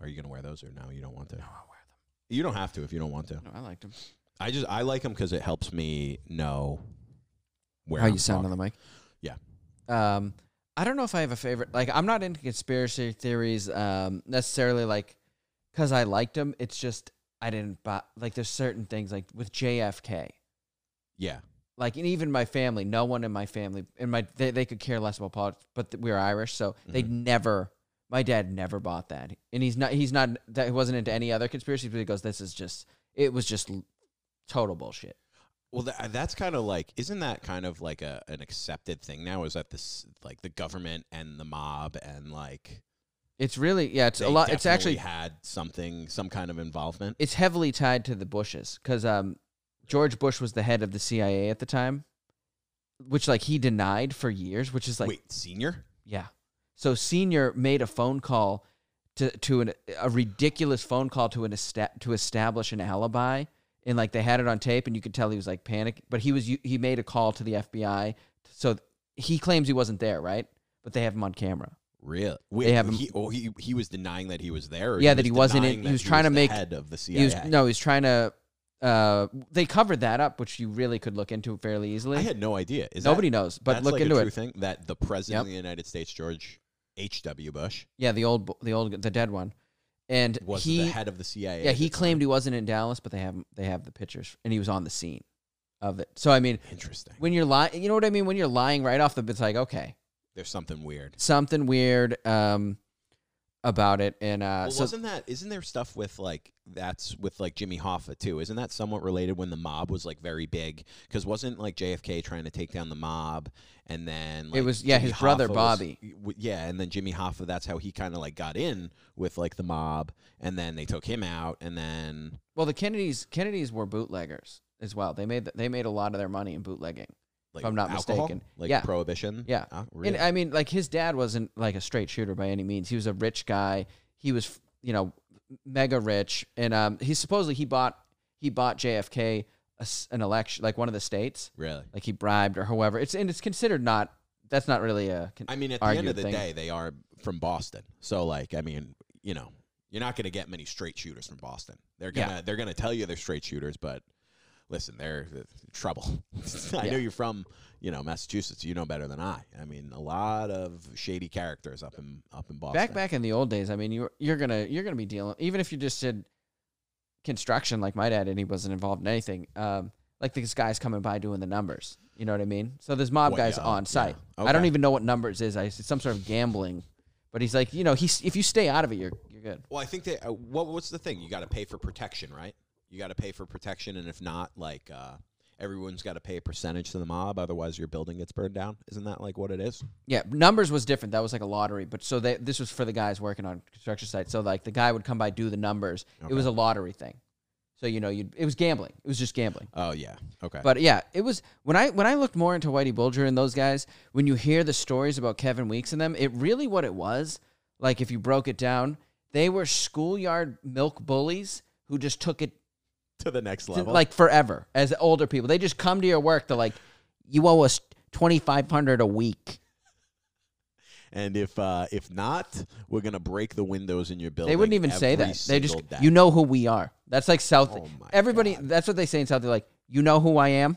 Are you gonna wear those or no? You don't want to. No, I'll wear them. You don't have to if you don't want to. No, I liked them. I just I like them because it helps me know where How I'm you sound talking. on the mic? Yeah. Um, I don't know if I have a favorite. Like, I'm not into conspiracy theories um, necessarily. Like, because I liked them. It's just I didn't buy. Like, there's certain things like with JFK. Yeah, Like, and even my family, no one in my family, in my they, they could care less about politics. But we are Irish, so they Mhm. never. My dad never bought that, and he's not. He's not. That he wasn't into any other conspiracies. But he goes, "This is just. It was just total bullshit." Well, tha that's kind of like, isn't that kind of like a an accepted thing now? Is that this like the government and the mob and like It's really yeah. It's a lot. It's actually had something, some kind of involvement. it's heavily tied to the Bushes because um, George Bush was the head of the CIA at the time, which like he denied for years. Which is like Wait, senior? yeah. So Senior made a phone call to to an, a ridiculous phone call to an esta- to establish an alibi, and like they had it on tape, and you could tell he was like panic. But he was he made a call to the FBI, so he claims he wasn't there, right? But they have him on camera. Really? Wait, They have him- he, oh, he he was denying that he was there. Or Yeah, that he wasn't in- he was trying to the make- head of the CIA. He was no, he was trying to. Uh, they covered that up, which you really could look into fairly easily. I had no idea. Is Nobody that, knows, but look like into it. thing that the president Yep. of the United States, George H. W. Bush, Yeah, the old, the old, the dead one, and was he, the head of the CIA. yeah, he claimed he wasn't in Dallas, but they have they have the pictures, and he was on the scene of it. So I mean, Interesting. when you're lying, you know what I mean. When you're lying right off the, it's like okay, There's something weird. something weird um about it, and uh, Well, so wasn't that? Isn't there stuff with like that's with like Jimmy Hoffa too? Isn't that somewhat related when the mob was like very big? Because wasn't like JFK trying to take down the mob, and then like, it was- yeah, Jimmy his brother was- Bobby. w- yeah, and then Jimmy Hoffa. That's how he kind of like got in with like the mob, and then they took him out, and then well, the Kennedys Kennedys were bootleggers as well. They made they made a lot of their money in bootlegging. like I'm not alcohol? mistaken. like Yeah. prohibition. Yeah. Oh, really? And I mean, like his dad wasn't like a straight shooter by any means. He was a rich guy. He was, you know, mega rich, and um, he supposedly he bought he bought JFK a an election, like one of the states, really. like he bribed or whoever. It's and it's considered not. That's not really a. con- I mean, at the end of the thing. day, they are from Boston. So, like, I mean, you know, you're not going to get many straight shooters from Boston. They're gonna Yeah. they're gonna tell you they're straight shooters, but listen, they're, they're trouble. I Yeah. know you're from you know Massachusetts. You know better than I. I mean, a lot of shady characters up in up in Boston. back back in the old days, I mean, you you're gonna you're gonna be dealing even if you just did construction like my dad and he wasn't involved in anything. Um, like these guys coming by doing the numbers. You know what I mean? So there's mob What, guys yeah, on yeah. site. I don't even know what numbers is. I it's some sort of gambling, but he's like, you know, he's if you stay out of it, you're you're good. Well, I think that uh, what what's the thing? You got to pay for protection, right? You got to pay for protection, and if not, like uh, everyone's got to pay a percentage to the mob, otherwise your building gets burned down. Isn't that like what it is? Yeah, numbers was different. That was like a lottery, but so they, this was for the guys working on construction sites. So like the guy would come by do the numbers. It was a lottery thing. So you know, you it was gambling. It was just gambling. Oh yeah, okay. But yeah, it was when I when I looked more into Whitey Bulger and those guys. When you hear the stories about Kevin Weeks and them, it really what it was. Like if you broke it down, they were schoolyard milk bullies who just took it to the next level, like forever as older people. They just come to your work. They're like, "You owe us twenty five hundred a week." And if uh, if not, we're gonna break the windows in your building. They wouldn't even say that. They just, day. you know who we are. That's like South. Oh everybody, God. that's what they say in South. They're like, you know who I am.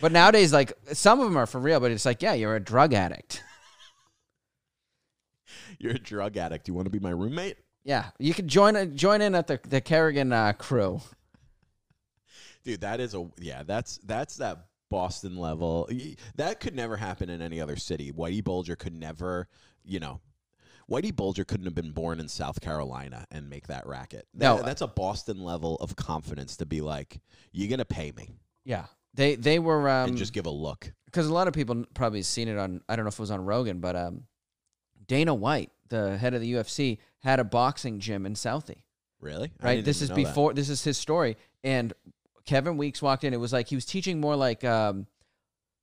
But nowadays, like some of them are for real, but it's like, yeah, you're a drug addict. you're a drug addict. You want to be my roommate? Yeah, you could join join in at the the Kerrigan uh, crew. Dude, that is a yeah. That's that's that Boston level. That could never happen in any other city. Whitey Bulger could never, you know. Whitey Bulger couldn't have been born in South Carolina and make that racket. That- No. that's a Boston level of confidence to be like, you're gonna pay me Yeah, they they were um and just give a look. because a lot of people probably seen it on I don't know if it was on Rogan, but um Dana White, the head of the UFC, had a boxing gym in Southie. Really? I right? didn't This is know that. before. This is his story. And Kevin Weeks walked in. It was like he was teaching more like um,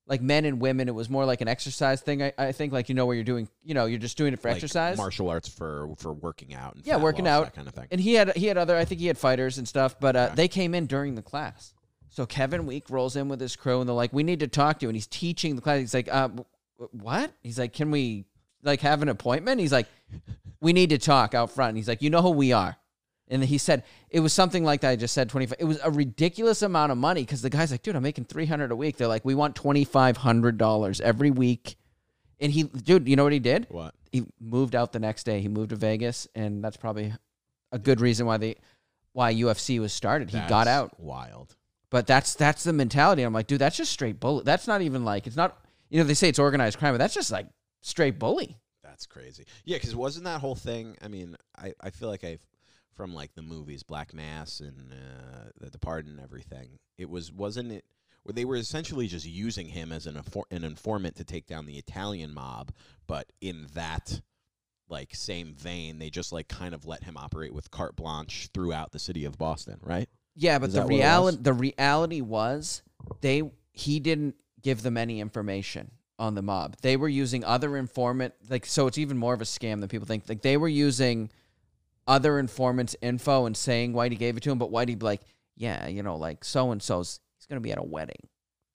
like men and women. It was more like an exercise thing. I, I think like you know where you're doing. You know, you're just doing it for Like exercise. martial arts for for working out. And Yeah, fat working loss, out. that kind of thing. and he had he had other. I think he had fighters and stuff. But uh, they came in during the class. So Kevin Week rolls in with his crew, and they're like, "We need to talk to you." And he's teaching the class. He's like, uh, "What?" He's like, "Can we like have an appointment. He's like, we need to talk out front. And he's like, you know who we are. And he said it was something like that. I just said twenty five. It was a ridiculous amount of money because the guy's like, dude, I'm making three hundred a week. They're like, we want twenty five hundred dollars every week. And he, dude, you know what he did? What? He moved out the next day. He moved to Vegas, and that's probably a good reason why they, why UFC was started. He got out. Wild. But that's that's the mentality. I'm like, dude, that's just straight bully. That's not even like it's not. You know, they say it's organized crime, but that's just like straight bully. That's crazy. Yeah, because wasn't that whole thing? I mean, I, I feel like I've from like the movies Black Mass and uh, The Departed and everything. It was wasn't it where they were essentially just using him as an infor- an informant to take down the Italian mob, but in that like same vein, they just like kind of let him operate with carte blanche throughout the city of Boston, right? Yeah, but Is the that what it reality was? the reality was they he didn't give them any information on the mob. They were using other informant like so it's even more of a scam than people think. Like they were using other informants' info and saying Whitey gave it to him, but Whitey'd be like, Yeah, you know, like so and so's he's gonna be at a wedding.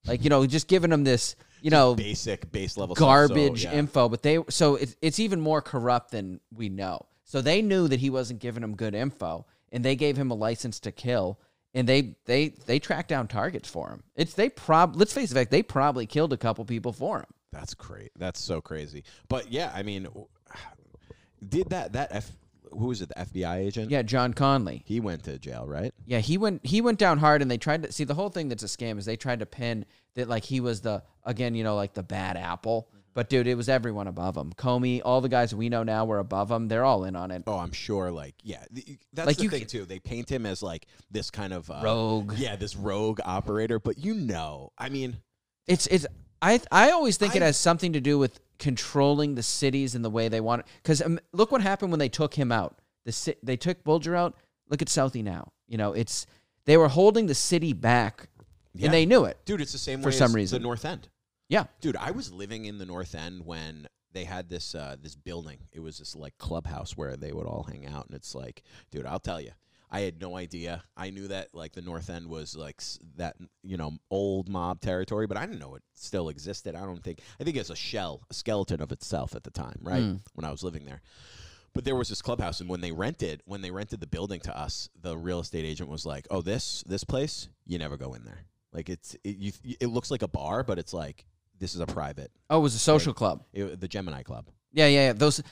Like, you know, just giving him this, you know, Basic base level stuff, so, garbage yeah. info, but they so it's it's even more corrupt than we know. So they knew that he wasn't giving them good info, and they gave him a license to kill, and they they they track down targets for him. It's they prob let's face the fact they probably killed a couple people for him. That's great. That's so crazy. But yeah, I mean, did that that F who was it? The FBI agent? Yeah, John Connolly. he went to jail, right? Yeah, he went he went down hard, and they tried to see the whole thing. That's a scam. Is they tried to pin that like he was the again, you know, like the bad apple. But dude, it was everyone above him. Comey, all the guys we know now were above him. They're all in on it. Oh, I'm sure. Like, yeah, that's Like, the you thing too. They paint him as like this kind of uh, Rogue. Yeah, this rogue operator. But you know, I mean, It's it's I I always think it has something to do with controlling the cities and the way they want it. Because um, look what happened when they took him out. The they took Bulger out. Look at Southie now. You know, it's they were holding the city back, Yeah. and they knew it. dude, it's the same For way some as reason. the North End. Yeah, Dude, I was living in the North End when they had this uh, this building. It was this like clubhouse where they would all hang out, and it's like, dude, I'll tell you, I had no idea. I knew that like the North End was like s- that you know old mob territory, but I didn't know it still existed. I don't think. I think it's a shell, a skeleton of itself at the time, right? Mm. When I was living there. But there was this clubhouse, and when they rented, when they rented the building to us, the real estate agent was like, "Oh, this this place, you never go in there. Like it's it, you, it looks like a bar, but it's like this is a private, oh, it was a social club. it, the Gemini Club. Yeah, yeah, yeah. Those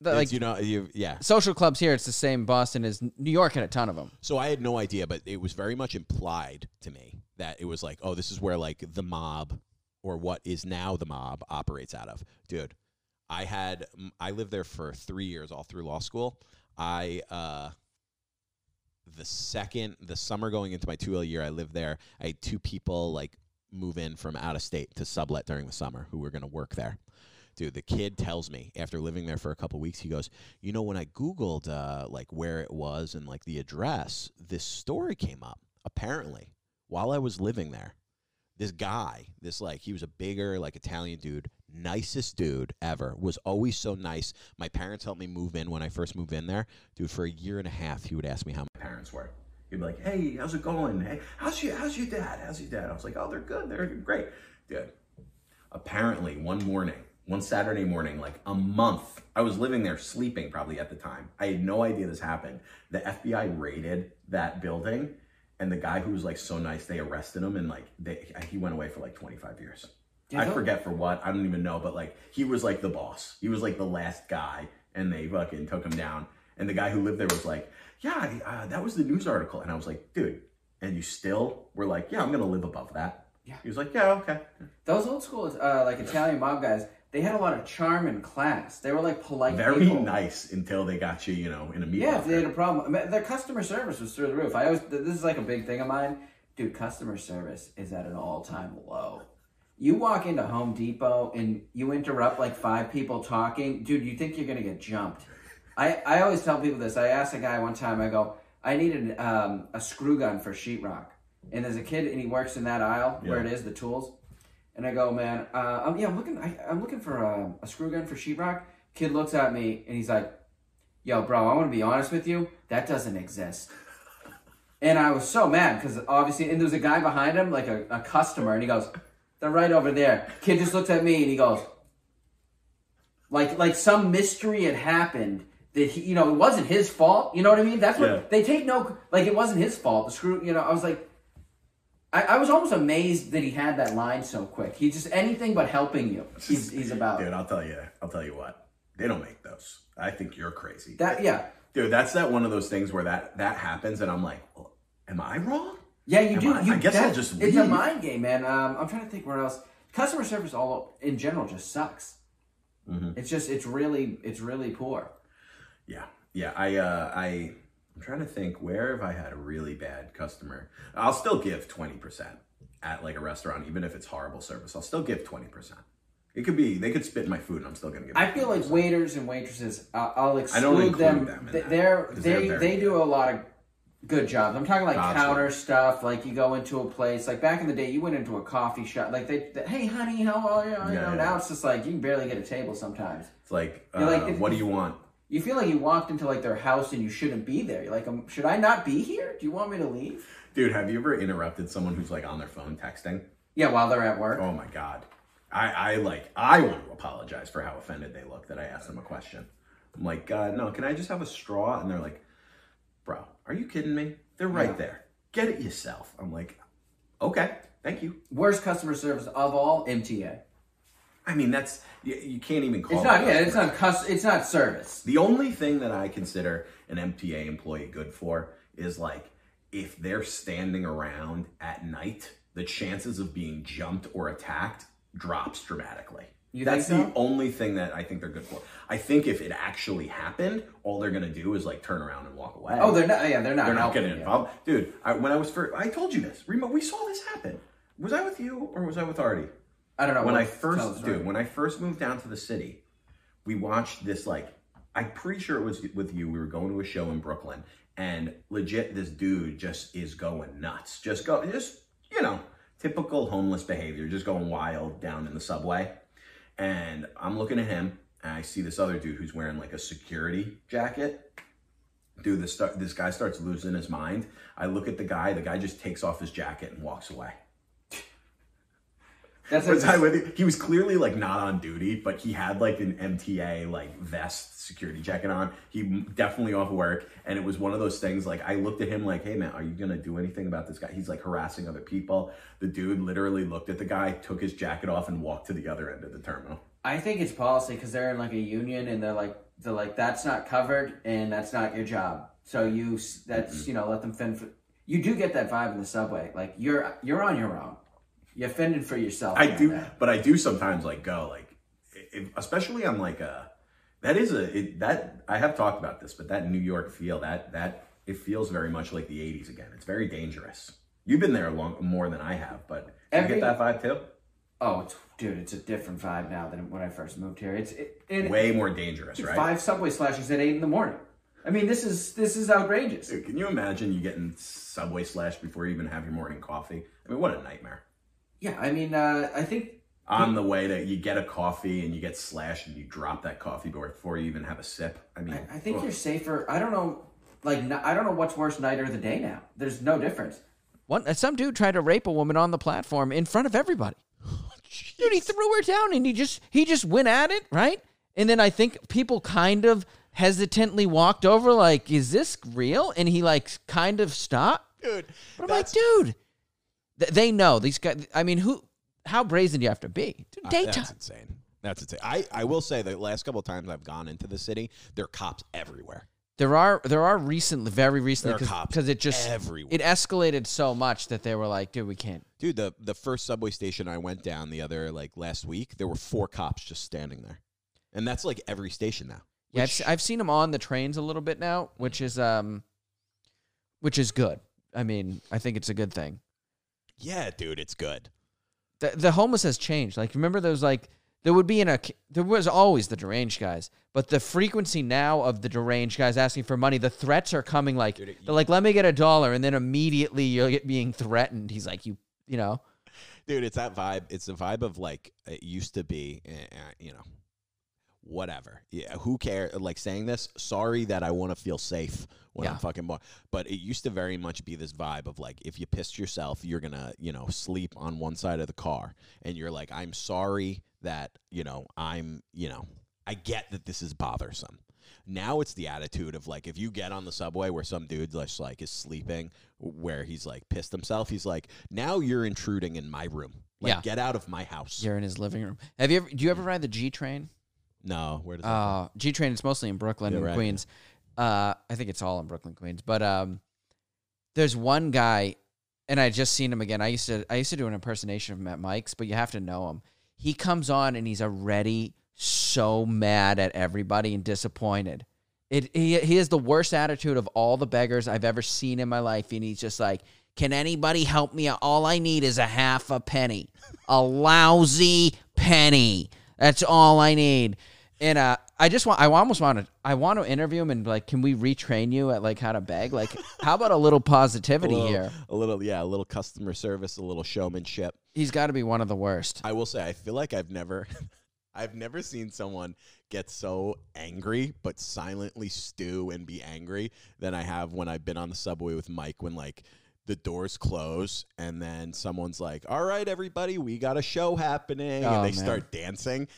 the, like you know, you yeah. social clubs here. It's the same. Boston is New York had a ton of them. So I had no idea, but it was very much implied to me that it was like, oh, this is where like the mob or what is now the mob operates out of. Dude, I had I lived there for three years, all through law school. I uh, the second the summer going into my two L year, I lived there. I had two people like move in from out of state to sublet during the summer who were going to work there. Dude, the kid tells me after living there for a couple weeks, he goes, "You know, when I googled uh, like where it was and like the address, this story came up. Apparently, while I was living there, this guy, this like he was a bigger like Italian dude, nicest dude ever. Was always so nice. My parents helped me move in when I first moved in there. Dude, for a year and a half, he would ask me how my parents were. He'd be like, "Hey, how's it going? Hey, how's your how's your dad? How's your dad?" I was like, "Oh, they're good. They're great, dude." Apparently, one morning, one Saturday morning, like a month, I was living there sleeping probably at the time. I had no idea this happened. The FBI raided that building, and the guy who was like so nice, they arrested him, and like they, he went away for like 25 years. I they? forget for what. I don't even know, but like he was like the boss. He was like the last guy, and they fucking took him down. And the guy who lived there was like, "Yeah, uh, that was the news article." And I was like, "Dude," and you still were like, "Yeah, I'm gonna live above that." Yeah. He was like, "Yeah, okay." Those old school, uh, like Italian mob guys, they had a lot of charm and class. They were like polite. Very people. nice until they got you, you know, in a meeting. Yeah, if they had a problem, their customer service was through the roof. I always this is like a big thing of mine, dude. Customer service is at an all time low. You walk into Home Depot and you interrupt like five people talking, dude. You think you're gonna get jumped. I I always tell people this. I asked a guy one time. I go, I needed um, a screw gun for sheetrock, and there's a kid and he works in that aisle where it is, the tools. And I go, man, uh, I'm, yeah, I'm looking, I, I'm looking for a, a screw gun for sheetrock. Kid looks at me and he's like, yo, bro, I want to be honest with you. That doesn't exist. And I was so mad because obviously, and there was a guy behind him, like a, a customer, and he goes, they're right over there. Kid just looks at me and he goes, like like some mystery had happened that he, you know, it wasn't his fault. You know what I mean? That's what Yeah. they take no like it wasn't his fault. The screw, you know, I was like, I, I was almost amazed that he had that line so quick. He just anything but helping you. He's he's about Dude, I'll tell you. I'll tell you what. They don't make those. I think you're crazy. that. Yeah, Dude, that's that one of those things where that that happens, and I'm like, well, am I wrong? yeah, you Am do. I- you, I guess that- I'll just It's a mind game, man. Um, I'm trying to think where else. Customer service all in general just sucks. Mm-hmm. It's just it's really it's really poor. Yeah, yeah. I uh, I I'm trying to think where have I had a really bad customer. I'll still give twenty percent at like a restaurant, even if it's horrible service. I'll still give twenty percent. It could be they could spit in my food, and I'm still gonna give. It. I feel like waiters and waitresses. Uh, I'll exclude them. them They- they're 'cause they're they they do a lot of good jobs. I'm talking like Gotcha. counter stuff. Like you go into a place. Like back in the day, you went into a coffee shop. Like they, they hey honey, how are you? you Yeah, know, yeah. now it's just like you can barely get a table sometimes. It's like, uh, You're like, what do you want? You feel like you walked into like their house and you shouldn't be there. You're like, um, should I not be here? Do you want me to leave? Dude, have you ever interrupted someone who's like on their phone texting? Yeah, while they're at work. Oh my god. I, I like I want to apologize for how offended they look that I asked them a question. I'm like, uh, no, can I just have a straw? And they're like, bro, are you kidding me? They're right Yeah. there. Get it yourself. I'm like, okay, thank you. Worst customer service of all, MTA. I mean, that's you, you can't even call It's it. Yeah, it's not. Cus- it's not service. The only thing that I consider an MTA employee good for is like if they're standing around at night, the chances of being jumped or attacked drops dramatically. You That's think the only thing that I think they're good for. I think if it actually happened, all they're gonna do is like turn around and walk away. Oh, they're not. Yeah, they're not. they're not getting involved, dude. I, when I was first, I told you this. Remo, we saw this happen. Was I with you or was I with Artie? I don't know. when I first dude, when I first moved down to the city, we watched this like I'm pretty sure it was with you. We were going to a show in Brooklyn, and legit, this dude just is going nuts. Just go, just you know, typical homeless behavior, just going wild down in the subway. And I'm looking at him, and I see this other dude who's wearing like a security jacket. Dude, this this guy starts losing his mind. I look at the guy. The guy just takes off his jacket and walks away. That's Was I with you? He was clearly like not on duty, but he had like an MTA like vest security jacket on. He definitely off work, and it was one of those things. Like I looked at him like, "Hey man, are you gonna do anything about this guy?" He's like harassing other people. The dude literally looked at the guy, took his jacket off, and walked to the other end of the terminal. I think it's policy because they're in like a union and they're like they're like that's not covered and that's not your job. So you that's mm-hmm. you know let them fend for. You do get that vibe in the subway. Like you're you're on your own. You're fending for yourself. I do, but I do sometimes like go like, if, especially on like a that is a it, that I have talked about this, but that New York feel that that it feels very much like the '80s again. It's very dangerous. You've been there long more than I have, but do you get that vibe too. Oh, it's, dude, it's a different vibe now than when I first moved here. It's it, it, Way more dangerous, right? five subway slashes at eight in the morning. I mean, this is this is outrageous. Dude, can you imagine you getting subway slash before you even have your morning coffee? I mean, what a nightmare. Yeah, I mean, uh, I think On the way that you get a coffee and you get slashed and you drop that coffee before you even have a sip. I mean, I, I think ugh. you're safer. I don't know, like I don't know what's worse, night or the day now. There's no difference. One, uh, some dude tried to rape a woman on the platform in front of everybody. Dude, he threw her down and he just he just went at it, right? And then I think people kind of hesitantly walked over, like, "Is this real?" And he like kind of stopped. dude. But I'm like, dude, th- they know these guys. I mean, who? How brazen do you have to be? Dude, Uh. That's insane. That's insane. I, I will say the last couple of times I've gone into the city, there are cops everywhere. There are there are recently, very recently, cops because it just everywhere. it escalated so much that they were like, "Dude, we can't." Dude, the the first subway station I went down the other like last week, there were four cops just standing there, and that's like every station now. Yeah, I've, I've seen them on the trains a little bit now, which is um, which is good. I mean, I think it's a good thing. Yeah, dude, it's good. The the homeless has changed. Like, remember those like there would be in a there was always the deranged guys, but the frequency now of the deranged guys asking for money, the threats are coming like Dude, it- they're like, "Let me get a dollar," and then immediately you're being threatened. He's like, "You, you know." Dude, it's that vibe. It's the vibe of like it used to be, uh, uh, you know, whatever. Yeah, who cares? Like saying this, sorry that I want to feel safe when Yeah. I'm fucking. But it used to very much be this vibe of like, if you pissed yourself, you're gonna, you know, sleep on one side of the car, and you're like, I'm sorry that, you know, I'm, you know. I get that this is bothersome. Now it's the attitude of like if you get on the subway where some dude just like is sleeping, where he's like pissed himself, he's like, now you're intruding in my room. Like, Yeah. get out of my house. You're in his living room. Have you ever? Do you ever ride the G train? No, where does that? Uh, G train. It's mostly in Brooklyn Yeah, and right. Queens. Uh, I think it's all in Brooklyn, Queens. But um, there's one guy, and I just seen him again. I used to I used to do an impersonation of him at Mike's, but you have to know him. He comes on and he's already so mad at everybody and disappointed. It he he has the worst attitude of all the beggars I've ever seen in my life, and he's just like, "Can anybody help me? All I need is a half a penny, a lousy penny. That's all I need." And uh, I just want, I almost want to, I want to interview him and like, can we retrain you at like how to beg? Like, how about a little a positivity little, here? a little, yeah, a little customer service, a little showmanship. He's got to be one of the worst. I will say, I feel like I've never, I've never seen someone get so angry but silently stew and be angry than I have when I've been on the subway with Mike. When like the doors close and then someone's like, "All right, everybody, we got a show happening," Oh, and they man. start dancing.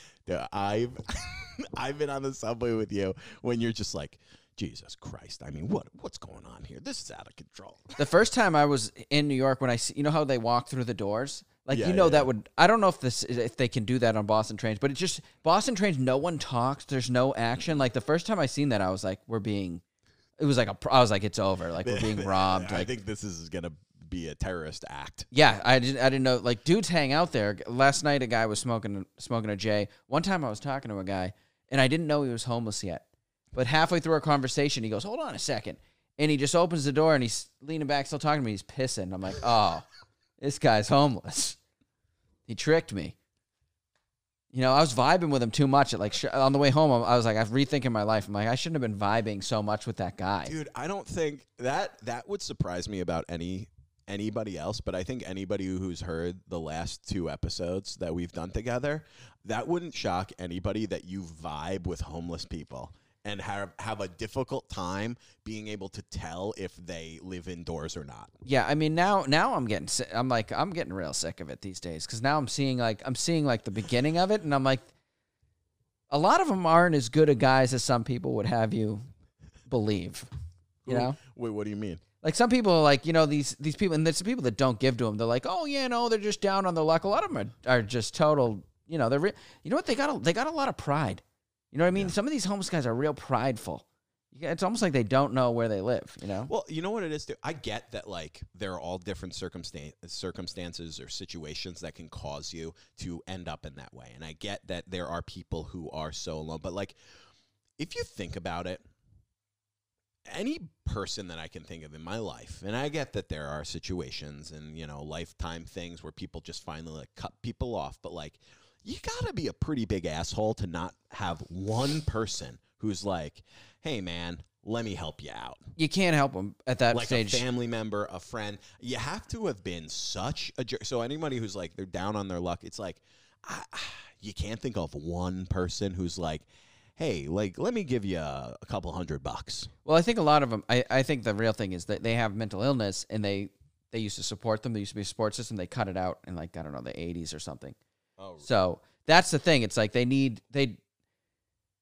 I've, I've been on the subway with you when you're just like. Jesus Christ! I mean, what what's going on here? This is out of control. The first time I was in New York, when I see, you know how they walk through the doors, like Yeah, you know yeah, that would. I don't know if this if they can do that on Boston trains, but it's just Boston trains. No one talks. There's no action. Like the first time I seen that, I was like, we're being. It was like a. I was like, it's over. Like we're being robbed. I Like think this is gonna be a terrorist act. Yeah, I didn't. I didn't know. Like dudes hang out there. Last night, a guy was smoking smoking a J. One time, I was talking to a guy, and I didn't know he was homeless yet. But halfway through our conversation, he goes, "Hold on a second. and he just opens the door and he's leaning back, still talking to me. He's pissing. I'm like, oh, this guy's homeless. He tricked me. You know, I was vibing with him too much. At like sh- on the way home, I was like, I'm rethinking my life. I'm like, I shouldn't have been vibing so much with that guy. Dude, I don't think that that would surprise me about any anybody else, but I think anybody who's heard the last two episodes that we've done together, that wouldn't shock anybody that you vibe with homeless people and have have a difficult time being able to tell if they live indoors or not. Yeah, I mean now now I'm getting si- I'm like I'm getting real sick of it these days because now I'm seeing like I'm seeing like the beginning of it and I'm like a lot of them aren't as good a guys as some people would have you believe. You know, Wait, what do you mean? like some people are like you know these these people and there's some people that don't give to them. They're like, oh yeah, no, they're just down on their luck. A lot of them are, are just total. You know, they're re- you know what they got a, they got a lot of pride. You know what I mean? Some of these homeless guys are real prideful. It's almost like they don't know where they live. You know. Well, you know what it is. Too? I get that like there are all different circumstan- circumstances or situations that can cause you to end up in that way, and I get that there are people who are so alone. But like, if you think about it, any person that I can think of in my life, and I get that there are situations and you know lifetime things where people just finally like cut people off, but like you gotta be a pretty big asshole to not have one person who's like, "Hey, man, let me help you out." you can't help them at that like stage. a family member, a friend. You have to have been such a jerk. So anybody who's like they're down on their luck, it's like I, you can't think of one person who's like, "Hey, like let me give you a, a couple hundred bucks." Well, I think a lot of them. I, I think the real thing is that they have mental illness, and they they used to support them. There used to be a support system. They cut it out in like I don't know the '80s or something. Oh, So that's the thing. It's like they need they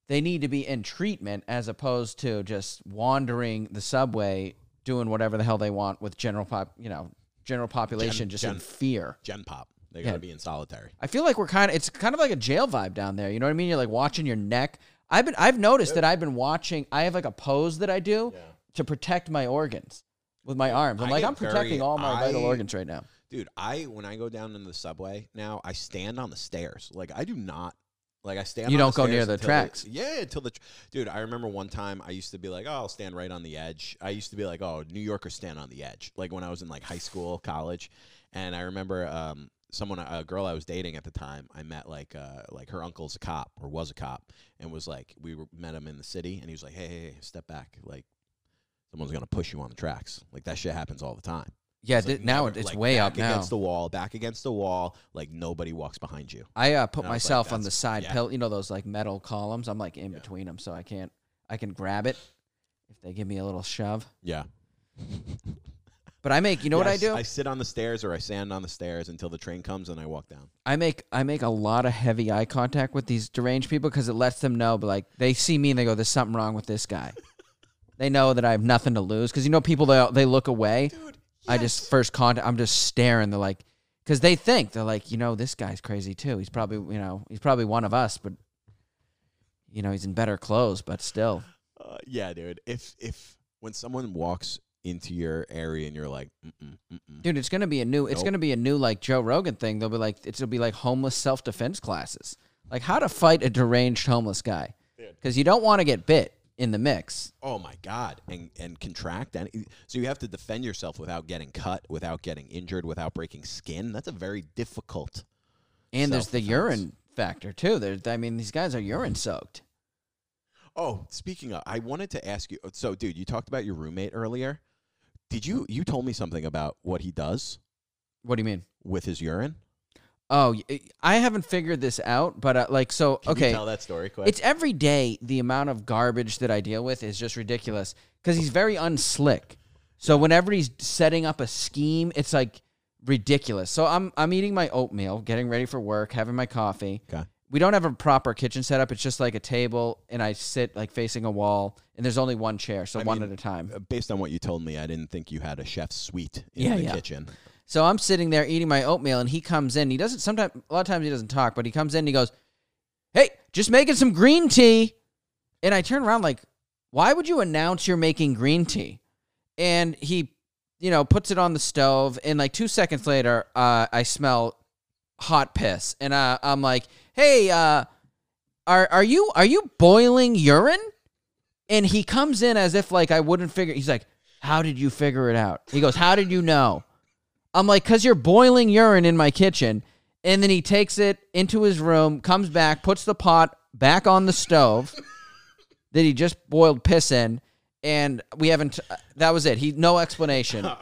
they need to be in treatment as opposed to just wandering the subway doing whatever the hell they want with general pop. You know, general population just in fear. Gen Pop. They gotta be in solitary. I feel like we're kind of it's kind of like a jail vibe down there. You know what I mean? You're like watching your neck. I've been I've noticed that I've been watching. I have like a pose that I do to protect my organs with my arms. I'm I like I'm protecting very- all my vital organs right now. Dude, I when I go down in the subway now, I stand on the stairs. Like I do not like I stand. On the. You on don't go near the tracks. yeah, until the tr- dude. I remember one time I used to be like, oh, I'll stand right on the edge. I used to be like, oh, New Yorkers stand on the edge. Like when I was in like high school, college, and I remember um, someone, a girl I was dating at the time, I met like uh, like her uncle's a cop or was a cop, and was like we were, met him in the city, and he was like, hey, hey, hey, step back, like someone's gonna push you on the tracks. Like that shit happens all the time. Yeah, It's like now never- it's like, way up now. against the wall, back against the wall. Like nobody walks behind you. I uh, put And I like, myself on the side yeah. pill. You know those like metal columns. I'm like in Yeah. between them, so I can't. I can grab it if they give me a little shove. Yeah. But I make, you know what I do? I sit on the stairs or I stand on the stairs until the train comes and I walk down. I make I make a lot of heavy eye contact with these deranged people because it lets them know, but like they see me and they go, "There's something wrong with this guy." they know that I have nothing to lose because you know people they they look away. I just first contact. I'm just staring. They're like, because they think they're like, you know, this guy's crazy too. He's probably you know he's probably one of us, but you know he's in better clothes, but still. Uh, yeah, dude. If if when someone walks into your area and you're like, mm-mm, mm-mm. Dude, it's gonna be a new. It's gonna be a new like Joe Rogan thing. They'll be like, it'll be like homeless self defense classes, like how to fight a deranged homeless guy, because you don't want to get bit in the mix. oh my god, and and contract, and so you have to defend yourself without getting cut, without getting injured, without breaking skin. That's a very difficult. And there's the urine factor too. There's, I mean, these guys are urine soaked. Oh, speaking of, I wanted to ask you. So, dude, you talked about your roommate earlier. Did you you told me something about what he does What do you mean? with his urine? Oh, I haven't figured this out, but uh, like, so Can okay, you tell that story quick? it's every day. The amount of garbage that I deal with is just ridiculous because he's very unslick. So whenever he's setting up a scheme, it's like ridiculous. So I'm I'm eating my oatmeal, getting ready for work, having my coffee. okay. We don't have a proper kitchen setup. It's just like a table, and I sit like facing a wall, and there's only one chair, so I one mean, at a time. Uh, Based on what you told me, I didn't think you had a chef's suite in Yeah, the yeah. kitchen. So I'm sitting there eating my oatmeal, and he comes in. He doesn't sometimes a lot of times he doesn't talk, but he comes in and he goes, "Hey, just making some green tea." And I turn around like, "Why would you announce you're making green tea?" And he, you know, puts it on the stove, and like two seconds later, uh, I smell hot piss, and uh, I'm like, "Hey, uh, are are you are you boiling urine?" And he comes in as if like I wouldn't figure. He's like, "How did you figure it out?" He goes, "How did you know?" I'm like, "Cause you're boiling urine in my kitchen." And then he takes it into his room, comes back, puts the pot back on the stove that he just boiled piss in, and we haven't. Uh, that was it. He no explanation.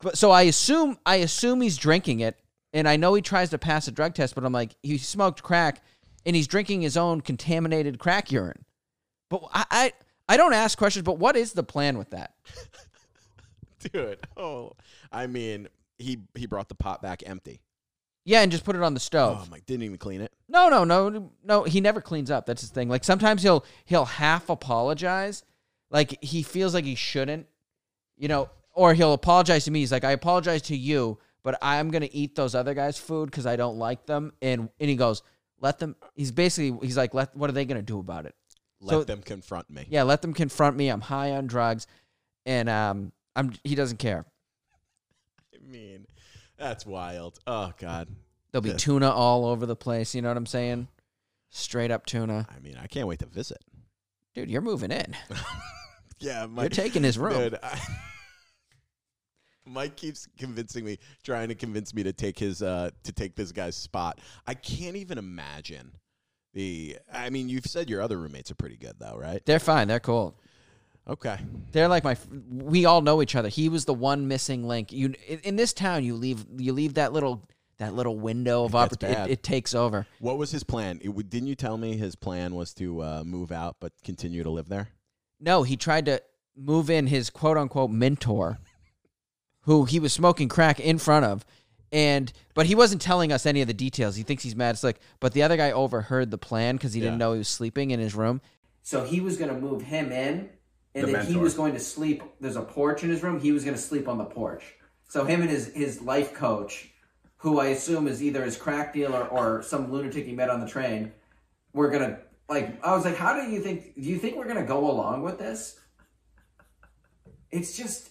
But so I assume I assume he's drinking it, and I know he tries to pass a drug test, but I'm like, he smoked crack, and he's drinking his own contaminated crack urine. But I I, I don't ask questions. But what is the plan with that? Dude, oh, I mean, he he brought the pot back empty. Yeah, and just put it on the stove. Oh my, didn't even clean it. No, no, no, no. He never cleans up. That's his thing. Like sometimes he'll he'll half apologize, like he feels like he shouldn't, you know, or he'll apologize to me. He's like, I apologize to you, but I'm gonna eat those other guys' food because I don't like them. And and he goes, let them. He's basically he's like, let what are they gonna do about it? Let So- them confront me. Yeah, let them confront me. I'm high on drugs, and um, I'm he doesn't care. I mean, that's wild. Oh God. There'll be Yeah. tuna all over the place. You know what I'm saying? Straight up tuna, I mean, I can't wait to visit. dude. You're moving in. Yeah, You're Mike. taking his room. Dude, I, Mike keeps convincing me, trying to convince me to take his uh to take this guy's spot. I can't even imagine the. I mean, you've said your other roommates are pretty good though, right? They're fine. They're cool. Okay. They're like my. We all know each other. He was the one missing link. You in, in this town, you leave you leave that little that little window of opportunity. bad. It, it takes over. What was his plan? It, didn't you tell me his plan was to uh, move out but continue to live there? No, he tried to move in his quote unquote mentor, who he was smoking crack in front of, and but he wasn't telling us any of the details. He thinks he's mad It's like, but the other guy overheard the plan because he Yeah. didn't know he was sleeping in his room. So he was going to move him in, and The then he was going to sleep. There's a porch in his room. He was going to sleep on the porch. So him and his his life coach, who I assume is either his crack dealer or some lunatic he met on the train, were gonna like. I was like, how do you think? Do you think we're gonna go along with this? It's just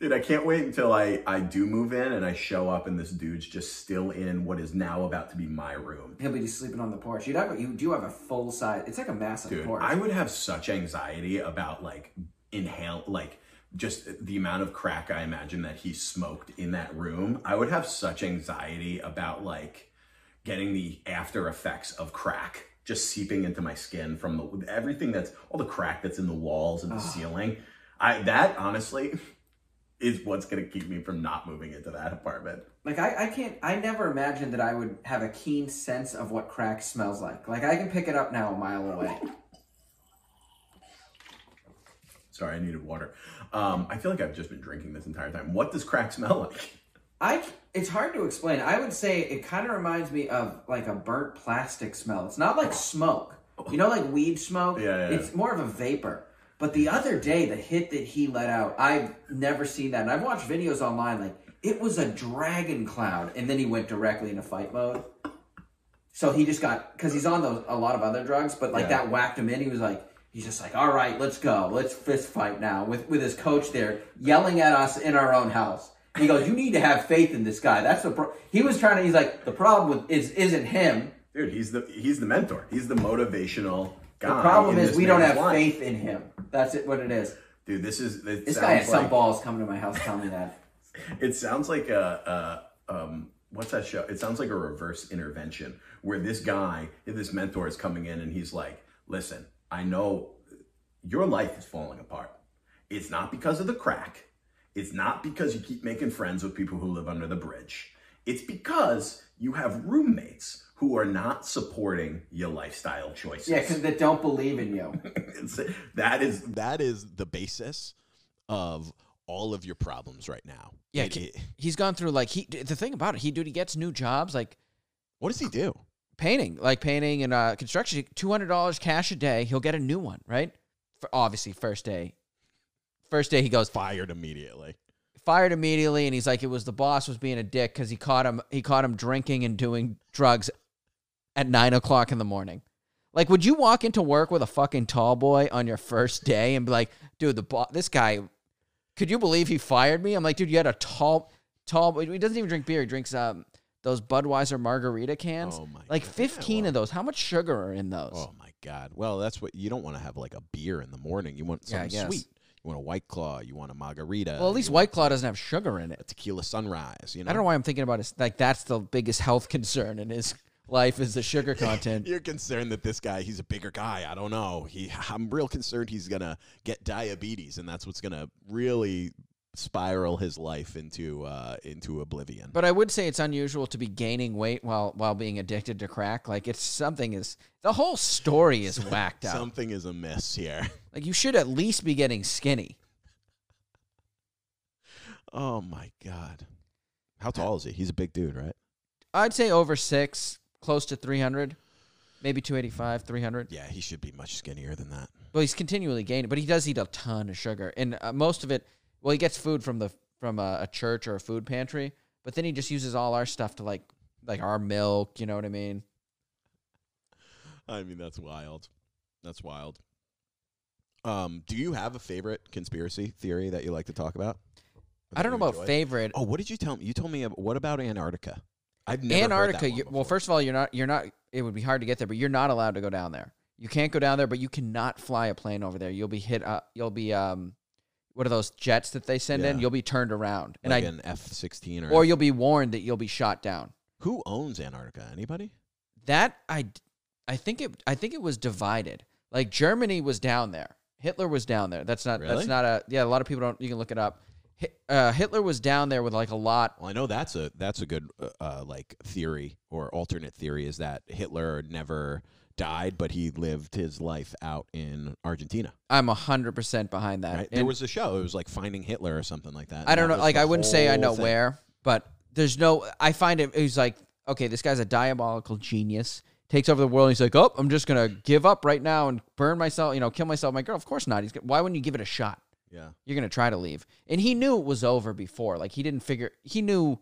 Dude, I can't wait until I, I do move in and I show up and this dude's just still in what is now about to be my room. he'll be just sleeping on the porch. You have you do have a full size. It's like a massive Dude, porch. I would have such anxiety about like inhale, like just the amount of crack I imagine that he smoked in that room. I would have such anxiety about like getting the after effects of crack just seeping into my skin from the everything that's all the crack that's in the walls and the ceiling. I that honestly is what's gonna keep me from not moving into that apartment. Like I, I can't I never imagined that I would have a keen sense of what crack smells like. Like I can pick it up now a mile away. Sorry, I needed water. Um, I feel like I've just been drinking this entire time. What does crack smell like? I it's hard to explain. I would say it kind of reminds me of like a burnt plastic smell. It's not like smoke. You know, like weed smoke. Yeah, yeah, It's more of a vapor. But the other day, the hit that he let out, I've never seen that. And I've watched videos online. Like it was a dragon cloud, and then he went directly into fight mode. So he just got because he's on those a lot of other drugs, but like Yeah. that whacked him in. He was like. He's just like, all right, let's go. Let's fist fight now with, with his coach there yelling at us in our own house. He goes, you need to have faith in this guy. That's the pro-. he was trying to. He's like, the problem with is isn't him. Dude, he's the he's the mentor. He's the motivational guy. The problem is we don't have life. faith in him. That's it. What it is. Dude, this is it This guy has some balls coming to my house telling me that. It sounds like a, a um what's that show? It sounds like a reverse intervention where this guy, this mentor is coming in and he's like, "Listen, I know your life is falling apart. It's not because of the crack. It's not because you keep making friends with people who live under the bridge. It's because you have roommates who are not supporting your lifestyle choices. Yeah, because they don't believe in you. That is That is the basis of all of your problems right now. Yeah, It- ca- it- he's gone through like he. The thing about it, he dude, he gets new jobs like what does he do? painting, like painting and uh, construction. Two hundred dollars cash a day. He'll get a new one, right? For obviously first day. First day he goes Fired immediately. fired immediately, and he's like, it was the boss was being a dick because he caught him. He caught him drinking and doing drugs at nine o'clock in the morning. Like, would you walk into work with a fucking tall boy on your first day and be like, dude, the boss, this guy, could you believe he fired me? I'm like, dude, you had a tall, tall. He doesn't even drink beer. He drinks um those Budweiser margarita cans. Oh my like God. fifteen Yeah, of those. How much sugar are in those? Oh my god. Well, that's what you don't want to have like a beer in the morning. You want something guess. sweet. You want a white claw. You want a margarita. well, at least White Claw doesn't have sugar in it. a tequila sunrise. You know. I don't know why I'm thinking about it. Like that's the biggest health concern in his life is the sugar content. You're concerned that this guy, he's a bigger guy. I don't know. He, I'm real concerned he's gonna get diabetes, and that's what's gonna really spiral his life into uh, into oblivion. But I would say it's unusual to be gaining weight while while being addicted to crack. Like it's something is the whole story is whacked out. Something is amiss here. Like you should at least be getting skinny. Oh my god. How tall is he? He's a big dude, right? I'd say over six, close to three hundred, maybe two eighty five, three hundred. Yeah, he should be much skinnier than that. Well, he's continually gaining, but he does eat a ton of sugar, and uh, most of it. Well, he gets food from the from a, a church or a food pantry, but then he just uses all our stuff to like like our milk. You know what I mean? I mean, that's wild. That's wild. Um, do you have a favorite conspiracy theory that you like to talk about? I don't know about enjoy? favorite. Oh, what did you tell me? You told me. ab- What about Antarctica? I've never Antarctica. that one You, well, first of all, you're not. You're not. It would be hard to get there, but you're not allowed to go down there. You can't go down there, but you cannot fly a plane over there. You'll be hit. Uh, you'll be um, what are those jets that they send in? You'll be turned around, and like I an F sixteen or or you'll be warned that you'll be shot down. who owns Antarctica? Anybody? That I, I think it. I think it was divided. Like Germany was down there. Hitler was down there. That's not. Really? That's not a. Yeah, a lot of people don't. You can look it up. Uh, Hitler was down there with like a lot. Well, I know that's a that's a good uh, uh, like theory or alternate theory is that Hitler never died, but he lived his life out in Argentina. I'm hundred percent behind that. Right? There was a show. It was like Finding Hitler or something like that. I don't That know. Like I wouldn't say I know thing. where, but there's no. I find it. He's like, okay, this guy's a diabolical genius. Takes over the world. And he's like, oh, I'm just gonna give up right now and burn myself. You know, kill myself. My girl. Of course not. He's. Why wouldn't you give it a shot? Yeah. You're gonna try to leave. And he knew it was over before. Like he didn't figure. He knew.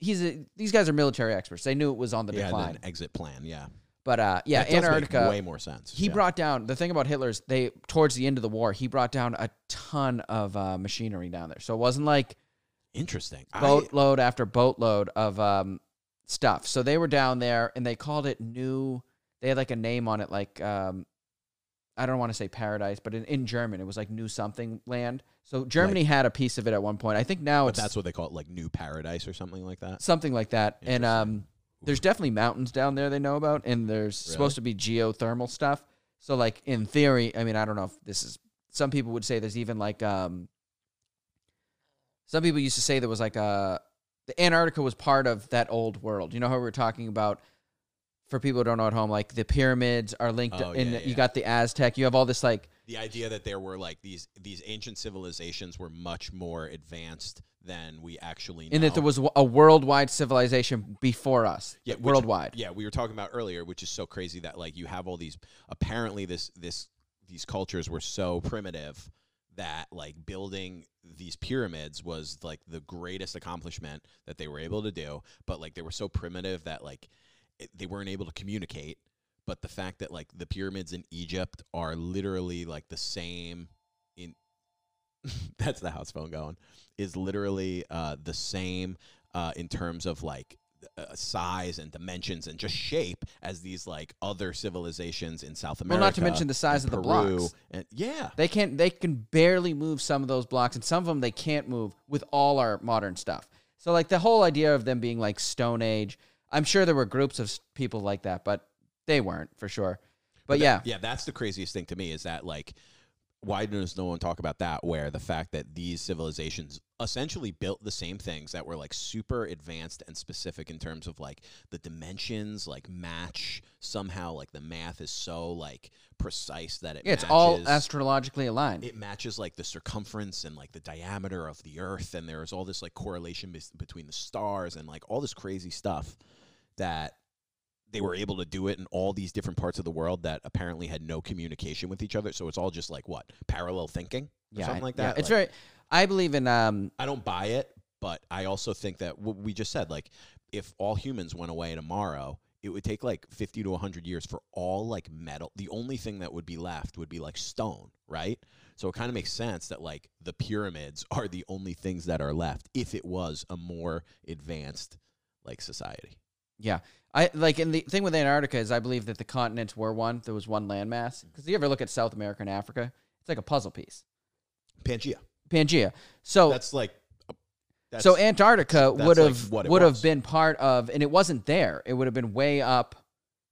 He's a, these guys are military experts. They knew it was on the He had decline. exit plan. Yeah. But uh, yeah, That does make Antarctica. way more sense. He yeah. brought down the thing about Hitler's. They towards the end of the war, he brought down a ton of uh, machinery down there. So it wasn't like interesting. I- boatload after boatload of um, stuff. So they were down there and they called it New. They had like a name on it, like um, I don't want to say paradise, but in, in German it was like New something land. So Germany had a piece of it at one point. I think now but it's that's what they call it, like New Paradise or something like that. something like that. And um, there's definitely mountains down there they know about, and there's Really? supposed to be geothermal stuff. So like in theory, I mean I don't know if this is. Some people would say there's even like um. Some people used to say there was like a the Antarctica was part of that old world. You know how we were talking about for people who don't know at home, like the pyramids are linked Oh, in yeah, you yeah. got the Aztec, you have all this like the idea that there were like these these ancient civilizations were much more advanced than we actually know. And that there was a worldwide civilization before us. yeah, which- worldwide. Yeah, we were talking about earlier, which is so crazy that like you have all these apparently this this these cultures were so primitive that like building these pyramids was like the greatest accomplishment that they were able to do, but like they were so primitive that like they weren't able to communicate. But the fact that like the pyramids in Egypt are literally like the same in that's the house phone going is literally uh, the same uh, in terms of like uh, size and dimensions and just shape as these like other civilizations in South America. Well, not to mention the size of the Peru, blocks. And yeah, They can't. They can barely move some of those blocks, and some of them they can't move with all our modern stuff. So, like the whole idea of them being like Stone Age, I'm sure there were groups of people like that, but they weren't for sure. But, that- yeah, yeah, that's the craziest thing to me is that like, why does no one talk about that? Where the fact that these civilizations essentially built the same things that were like super advanced and specific in terms of like the dimensions, like match somehow like the math is so like precise that it yeah, it's all astrologically aligned. it matches like the circumference and like the diameter of the earth and there's all this like correlation bes- between the stars and like all this crazy stuff that they were able to do it in all these different parts of the world that apparently had no communication with each other so it's all just like what parallel thinking or yeah, something like yeah, that It's Like, very. I believe in. Um, i don't buy it but i also think that what we just said like if all humans went away tomorrow it would take like 50 to 100 years for all like metal the only thing that would be left would be like stone right so it kind of makes sense that like the pyramids are the only things that are left if it was a more advanced like society Yeah, I like, and the thing with Antarctica is, I believe that the continents were one. There was one landmass. Mm. Because you ever look at South America and Africa, it's like a puzzle piece. pangea Pangea. So that's like that's, so Antarctica would have it would have been part of, and it wasn't there. It would have been way up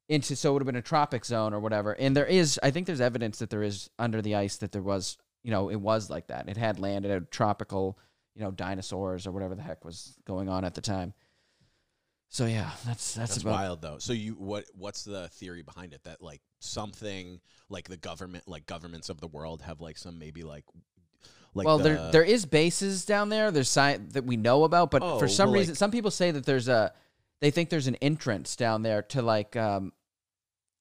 into, so it would have been a tropic zone or whatever. And there is, I think, there's evidence that there is under the ice that there was, you know, it was like that. It had land. It had tropical, you know, dinosaurs or whatever the heck was going on at the time. So yeah, that's that's, That's about wild though. So you what what's the theory behind it that like something like the government like governments of the world have like some maybe like like well, the, there there is bases down there. There's sci- that we know about, but Oh, for some well, reason, like- some people say that there's a. They think there's an entrance down there to like. um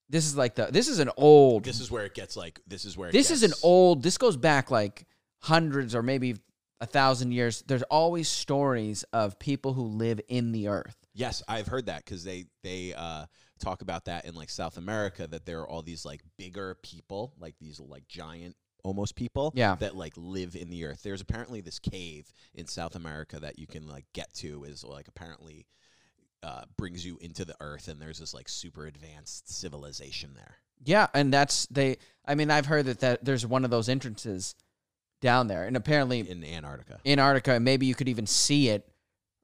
This is like the. This is an old. this is where it gets like this is where it this is an old. This goes back like hundreds or maybe a thousand years. There's always stories of people who live in the earth. Yes, I've heard that because they they uh, talk about that in like South America that there are all these like bigger people, like these like giant almost people, Yeah. that like live in the earth. There's apparently this cave in South America that you can like get to is like apparently uh, brings you into the earth, and there's this like super advanced civilization there. Yeah, and that's they. I mean, I've heard that, that there's one of those entrances down there, and apparently in Antarctica. Antarctica, maybe you could even see it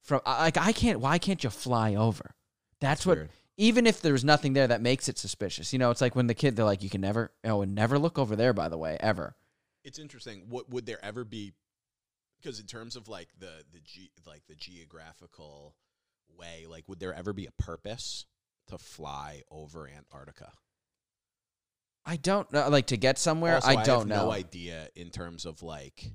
from like I can't. Why can't you fly over? That's what. weird. Even if there's nothing there, that makes it suspicious. You know, it's like when the kid they're like, you can never, oh, and never look over there. By the way, ever. It's interesting. What would there ever be? Because in terms of like the the ge- like the geographical way, like would there ever be a purpose to fly over Antarctica? I don't know. Like to get somewhere, Also, I don't have know. No idea in terms of like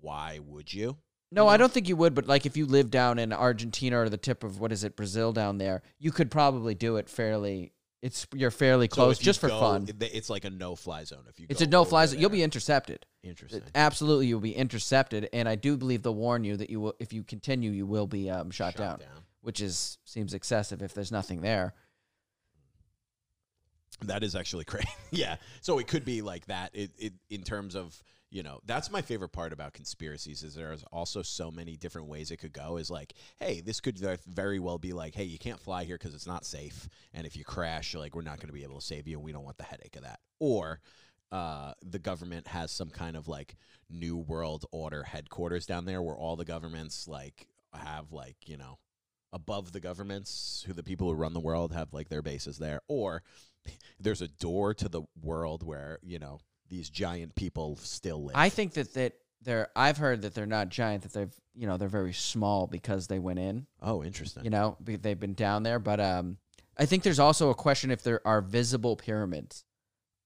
why would you? No, I don't think you would. But like, if you live down in Argentina or the tip of what is it, Brazil down there, you could probably do it fairly. It's you're fairly close, you just for go- fun. It's like a no fly zone. If you It's a no-fly over zone. You'll be intercepted. interesting. Absolutely, you'll be intercepted, and I do believe they'll warn you that you will, if you continue, you will be um, shot, down, which is seems excessive if there's nothing there. That is actually crazy. yeah. So it could be like that. It, it in terms of you know that's my favorite part about conspiracies is there's also so many different ways it could go. Is like, hey, this could very well be like, hey, you can't fly here because it's not safe, and if you crash, like we're not going to be able to save you, and we don't want the headache of that. Or uh, the government has some kind of like new world order headquarters down there where all the governments like have like you know above the governments who the people who run the world have like their bases there or there's a door to the world where you know these giant people still live I think that that they're. I've heard that they're not giant. That they've you know they're very small because they went in. oh interesting You know, be- they've been down there. But um, I think there's also a question if there are visible pyramids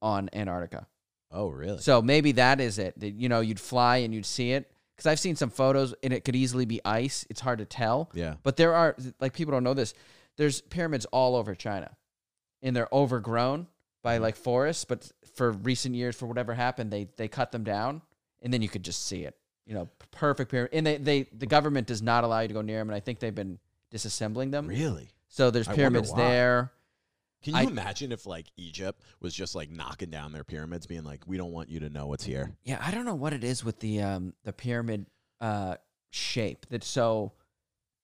on Antarctica. Oh, really? So maybe that is it. That, you know, you'd fly and you'd see it. Because I've seen some photos and it could easily be ice. It's hard to tell. Yeah. But there are like people don't know this. There's pyramids all over China, and they're overgrown by Mm-hmm. like forests. But for recent years, for whatever happened, they they cut them down, and then you could just see it. You know, perfect pyramid. And they they the government does not allow you to go near them, and I think they've been disassembling them. Really? So there's I wonder pyramids why. there. Can you I- imagine if like Egypt was just like knocking down their pyramids, being like, "We don't want you to know what's here." Yeah, I don't know what it is with the um the pyramid uh shape that's so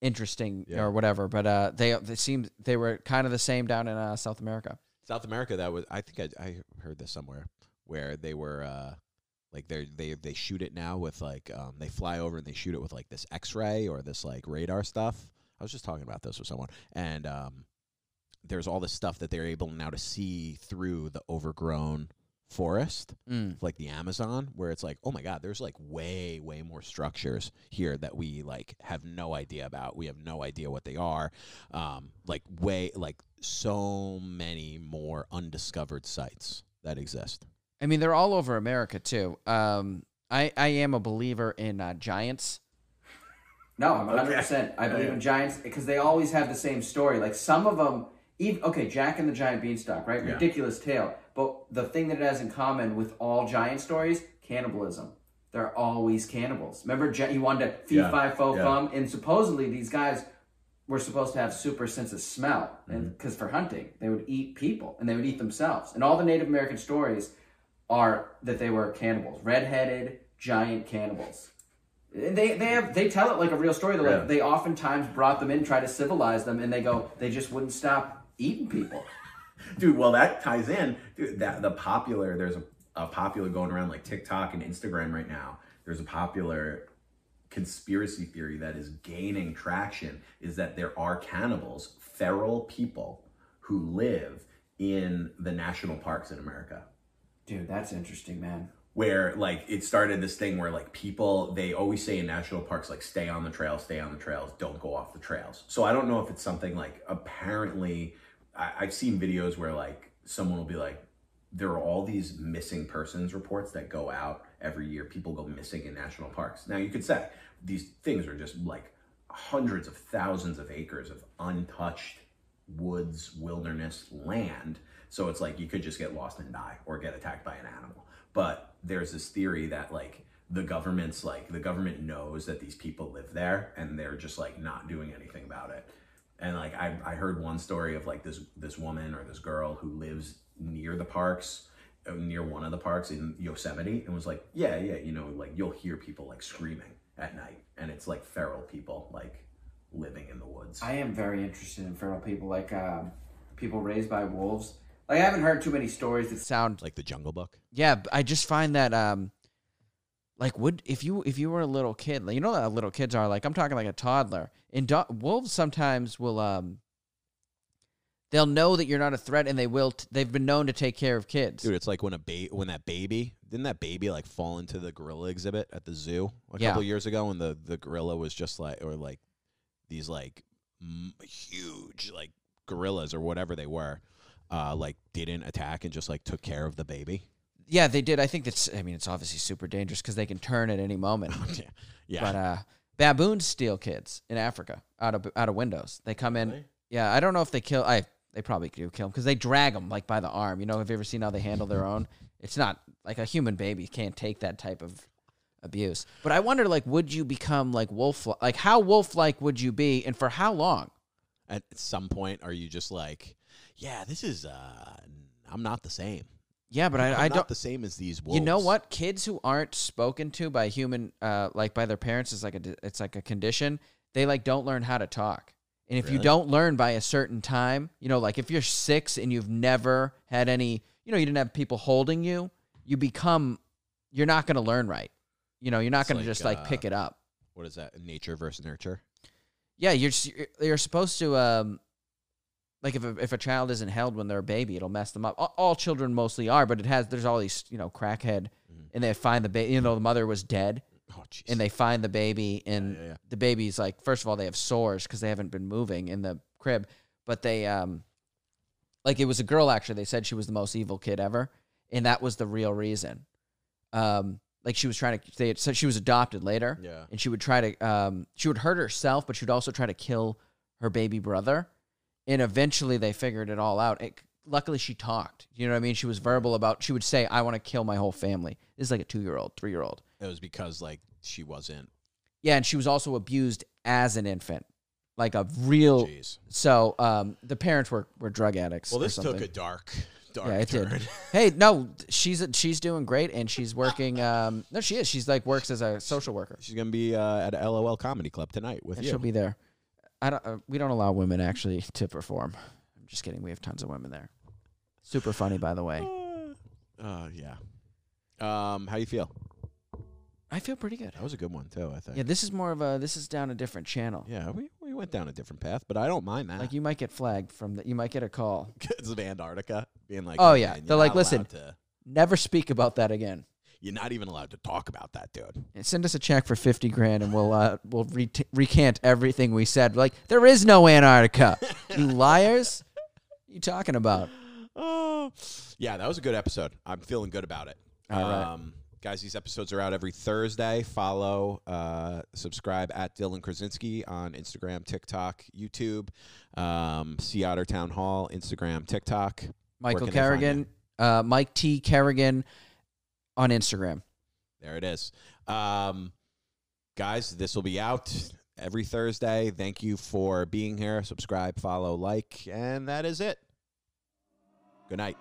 interesting Yeah. or whatever. But uh they they seemed they were kind of the same down in uh, South America. South America, that was I think I, I heard this somewhere where they were uh, like they they they shoot it now with like um, they fly over and they shoot it with like this X-ray or this like radar stuff. I was just talking about this with someone, and um, there's all this stuff that they're able now to see through the overgrown forest, Mm. like the Amazon, where it's like, oh my god, there's like way way more structures here that we like have no idea about. We have no idea what they are. Um, like way like so many more undiscovered sites that exist. I mean, they're all over America too. Um, I I am a believer in uh, giants. No, I'm 100. Okay. percent I believe Yeah. in giants because they always have the same story. Like some of them, even okay, Jack and the Giant Beanstalk, right? Yeah. Ridiculous tale. But the thing that it has in common with all giant stories, cannibalism. They're always cannibals. Remember, you wanted to fee Yeah, fi fo yeah. fum, and supposedly these guys were supposed to have super sense of smell, Mm-hmm. because for hunting they would eat people and they would eat themselves. And all the Native American stories are that they were cannibals, red-headed giant cannibals. They they have they tell it like a real story. They're Yeah. like they oftentimes brought them in, try to civilize them, and they go they just wouldn't stop eating people. dude well that ties in. Dude that the popular there's a, a popular going around like tiktok and instagram right now. There's a popular conspiracy theory that is gaining traction is that there are cannibals feral people who live in the national parks in america. Dude, that's interesting, man. where like it started this thing where like people they always say in national parks like stay on the trails stay on the trails don't go off the trails. So i don't know if it's something like apparently I, i've seen videos where like someone will be like there are all these missing persons reports that go out every year people go missing in national parks now you could say these things are just like hundreds of thousands of acres of untouched woods, wilderness, land. So it's like you could just get lost and die or get attacked by an animal. But there's this theory that like the government's like the government knows that these people live there and they're just like not doing anything about it. And like I, I heard one story of like this this woman or this girl who lives near the parks, uh, near one of the parks in Yosemite, and was like, yeah, yeah, you know, like you'll hear people like screaming at night, and it's like feral people like living in the woods. I am very interested in feral people, like um, people raised by wolves. Like I haven't heard too many stories that Sound Like the Jungle Book. yeah. I just find that um, like would if you if you were a little kid, like, you know how little kids are. Like I'm talking like a toddler. And do- wolves sometimes will um. They'll know that you're not a threat, and they will. T- they've been known to take care of kids. Dude, it's like when a ba- when that baby didn't that baby like fall into the gorilla exhibit at the zoo a Yeah. couple years ago, and the the gorilla was just like or like these like m- huge like gorillas or whatever they were, uh, like didn't attack and just like took care of the baby. Yeah, they did. I think that's. I mean, it's obviously super dangerous because they can turn at any moment. yeah, yeah. But uh, baboons steal kids in Africa out of out of windows. They come in. Really? Yeah, I don't know if they kill. I they probably do kill them because they drag them like by the arm. You know, have you ever seen how they handle their own? It's not like a human baby can't take that type of abuse. But I wonder, like, would you become like wolf? Like, how wolf like would you be, and for how long? at some point, are you just like, yeah, this is uh, I'm not the same. Yeah, but I, I not don't. the same as these wolves. You know what? Kids who aren't spoken to by human, uh, like by their parents, is like a it's like a condition. They like don't learn how to talk, and if you don't learn by a certain time, you know, like if you're six and you've never had any, you know, you didn't have people holding you, you become, you're not going to learn right. You know, you're not going to like, just like uh, pick it up. What is that? Nature versus nurture. Yeah, you're you're- you're supposed to um like if a, if a child isn't held when they're a baby, it'll mess them up. All, all children mostly are, but it has there's all these, you know, crackhead and they find the baby, you know, the mother was dead Oh, and they find the baby and yeah, yeah. the baby's like first of all they have sores cuz they haven't been moving in the crib, but they um like it was a girl actually. They said she was the most evil kid ever. and that was the real reason. Um, like she was trying to they so she was adopted later, Yeah. and she would try to um she would hurt herself, but she would also try to kill her baby brother, and eventually they figured it all out. It, luckily, she talked. You know what I mean? She was verbal about. She would say, "I want to kill my whole family." This is like a two year old, three year old. It was because like she wasn't. Yeah, and she was also abused as an infant, like a real. Jeez. So um, the parents were were drug addicts. Well, this took a dark, dark Yeah, it turn. did. hey, no, she's she's doing great, and she's working. Um, no, she is. She's like works as a social worker. She's gonna be uh, at LOL Comedy Club tonight with And you. she'll be there. I don't. Uh, we don't allow women actually to perform. I'm just kidding. We have tons of women there. Super funny, by the way. Uh, yeah. Um, how do you feel? I feel pretty good. That was a good one too. I think. Yeah, this is more of a. This is down a different channel. Yeah, we, we went down a different path, but I don't mind that. Like you might get flagged from the. You might get a call. Because of Antarctica being like, Oh, "Hey, yeah. man, They're like, "Listen." to- Never speak about that again. You're not even allowed to talk about that, dude. Send us a check for fifty grand, and we'll uh, we'll re- recant everything we said. Like there is no Antarctica. you liars. What you talking about? Oh, yeah, that was a good episode. I'm feeling good about it. All right. um, guys, these episodes are out every Thursday. Follow, uh, subscribe at Dylan Krasinski on Instagram, TikTok, YouTube, um, Sea Otter Town Hall, Instagram, TikTok. Michael Kerrigan, uh, Mike T Kerrigan on Instagram. There it is. Um, guys, this will be out every Thursday. Thank you for being here. Subscribe, follow, like, and that is it. Good night.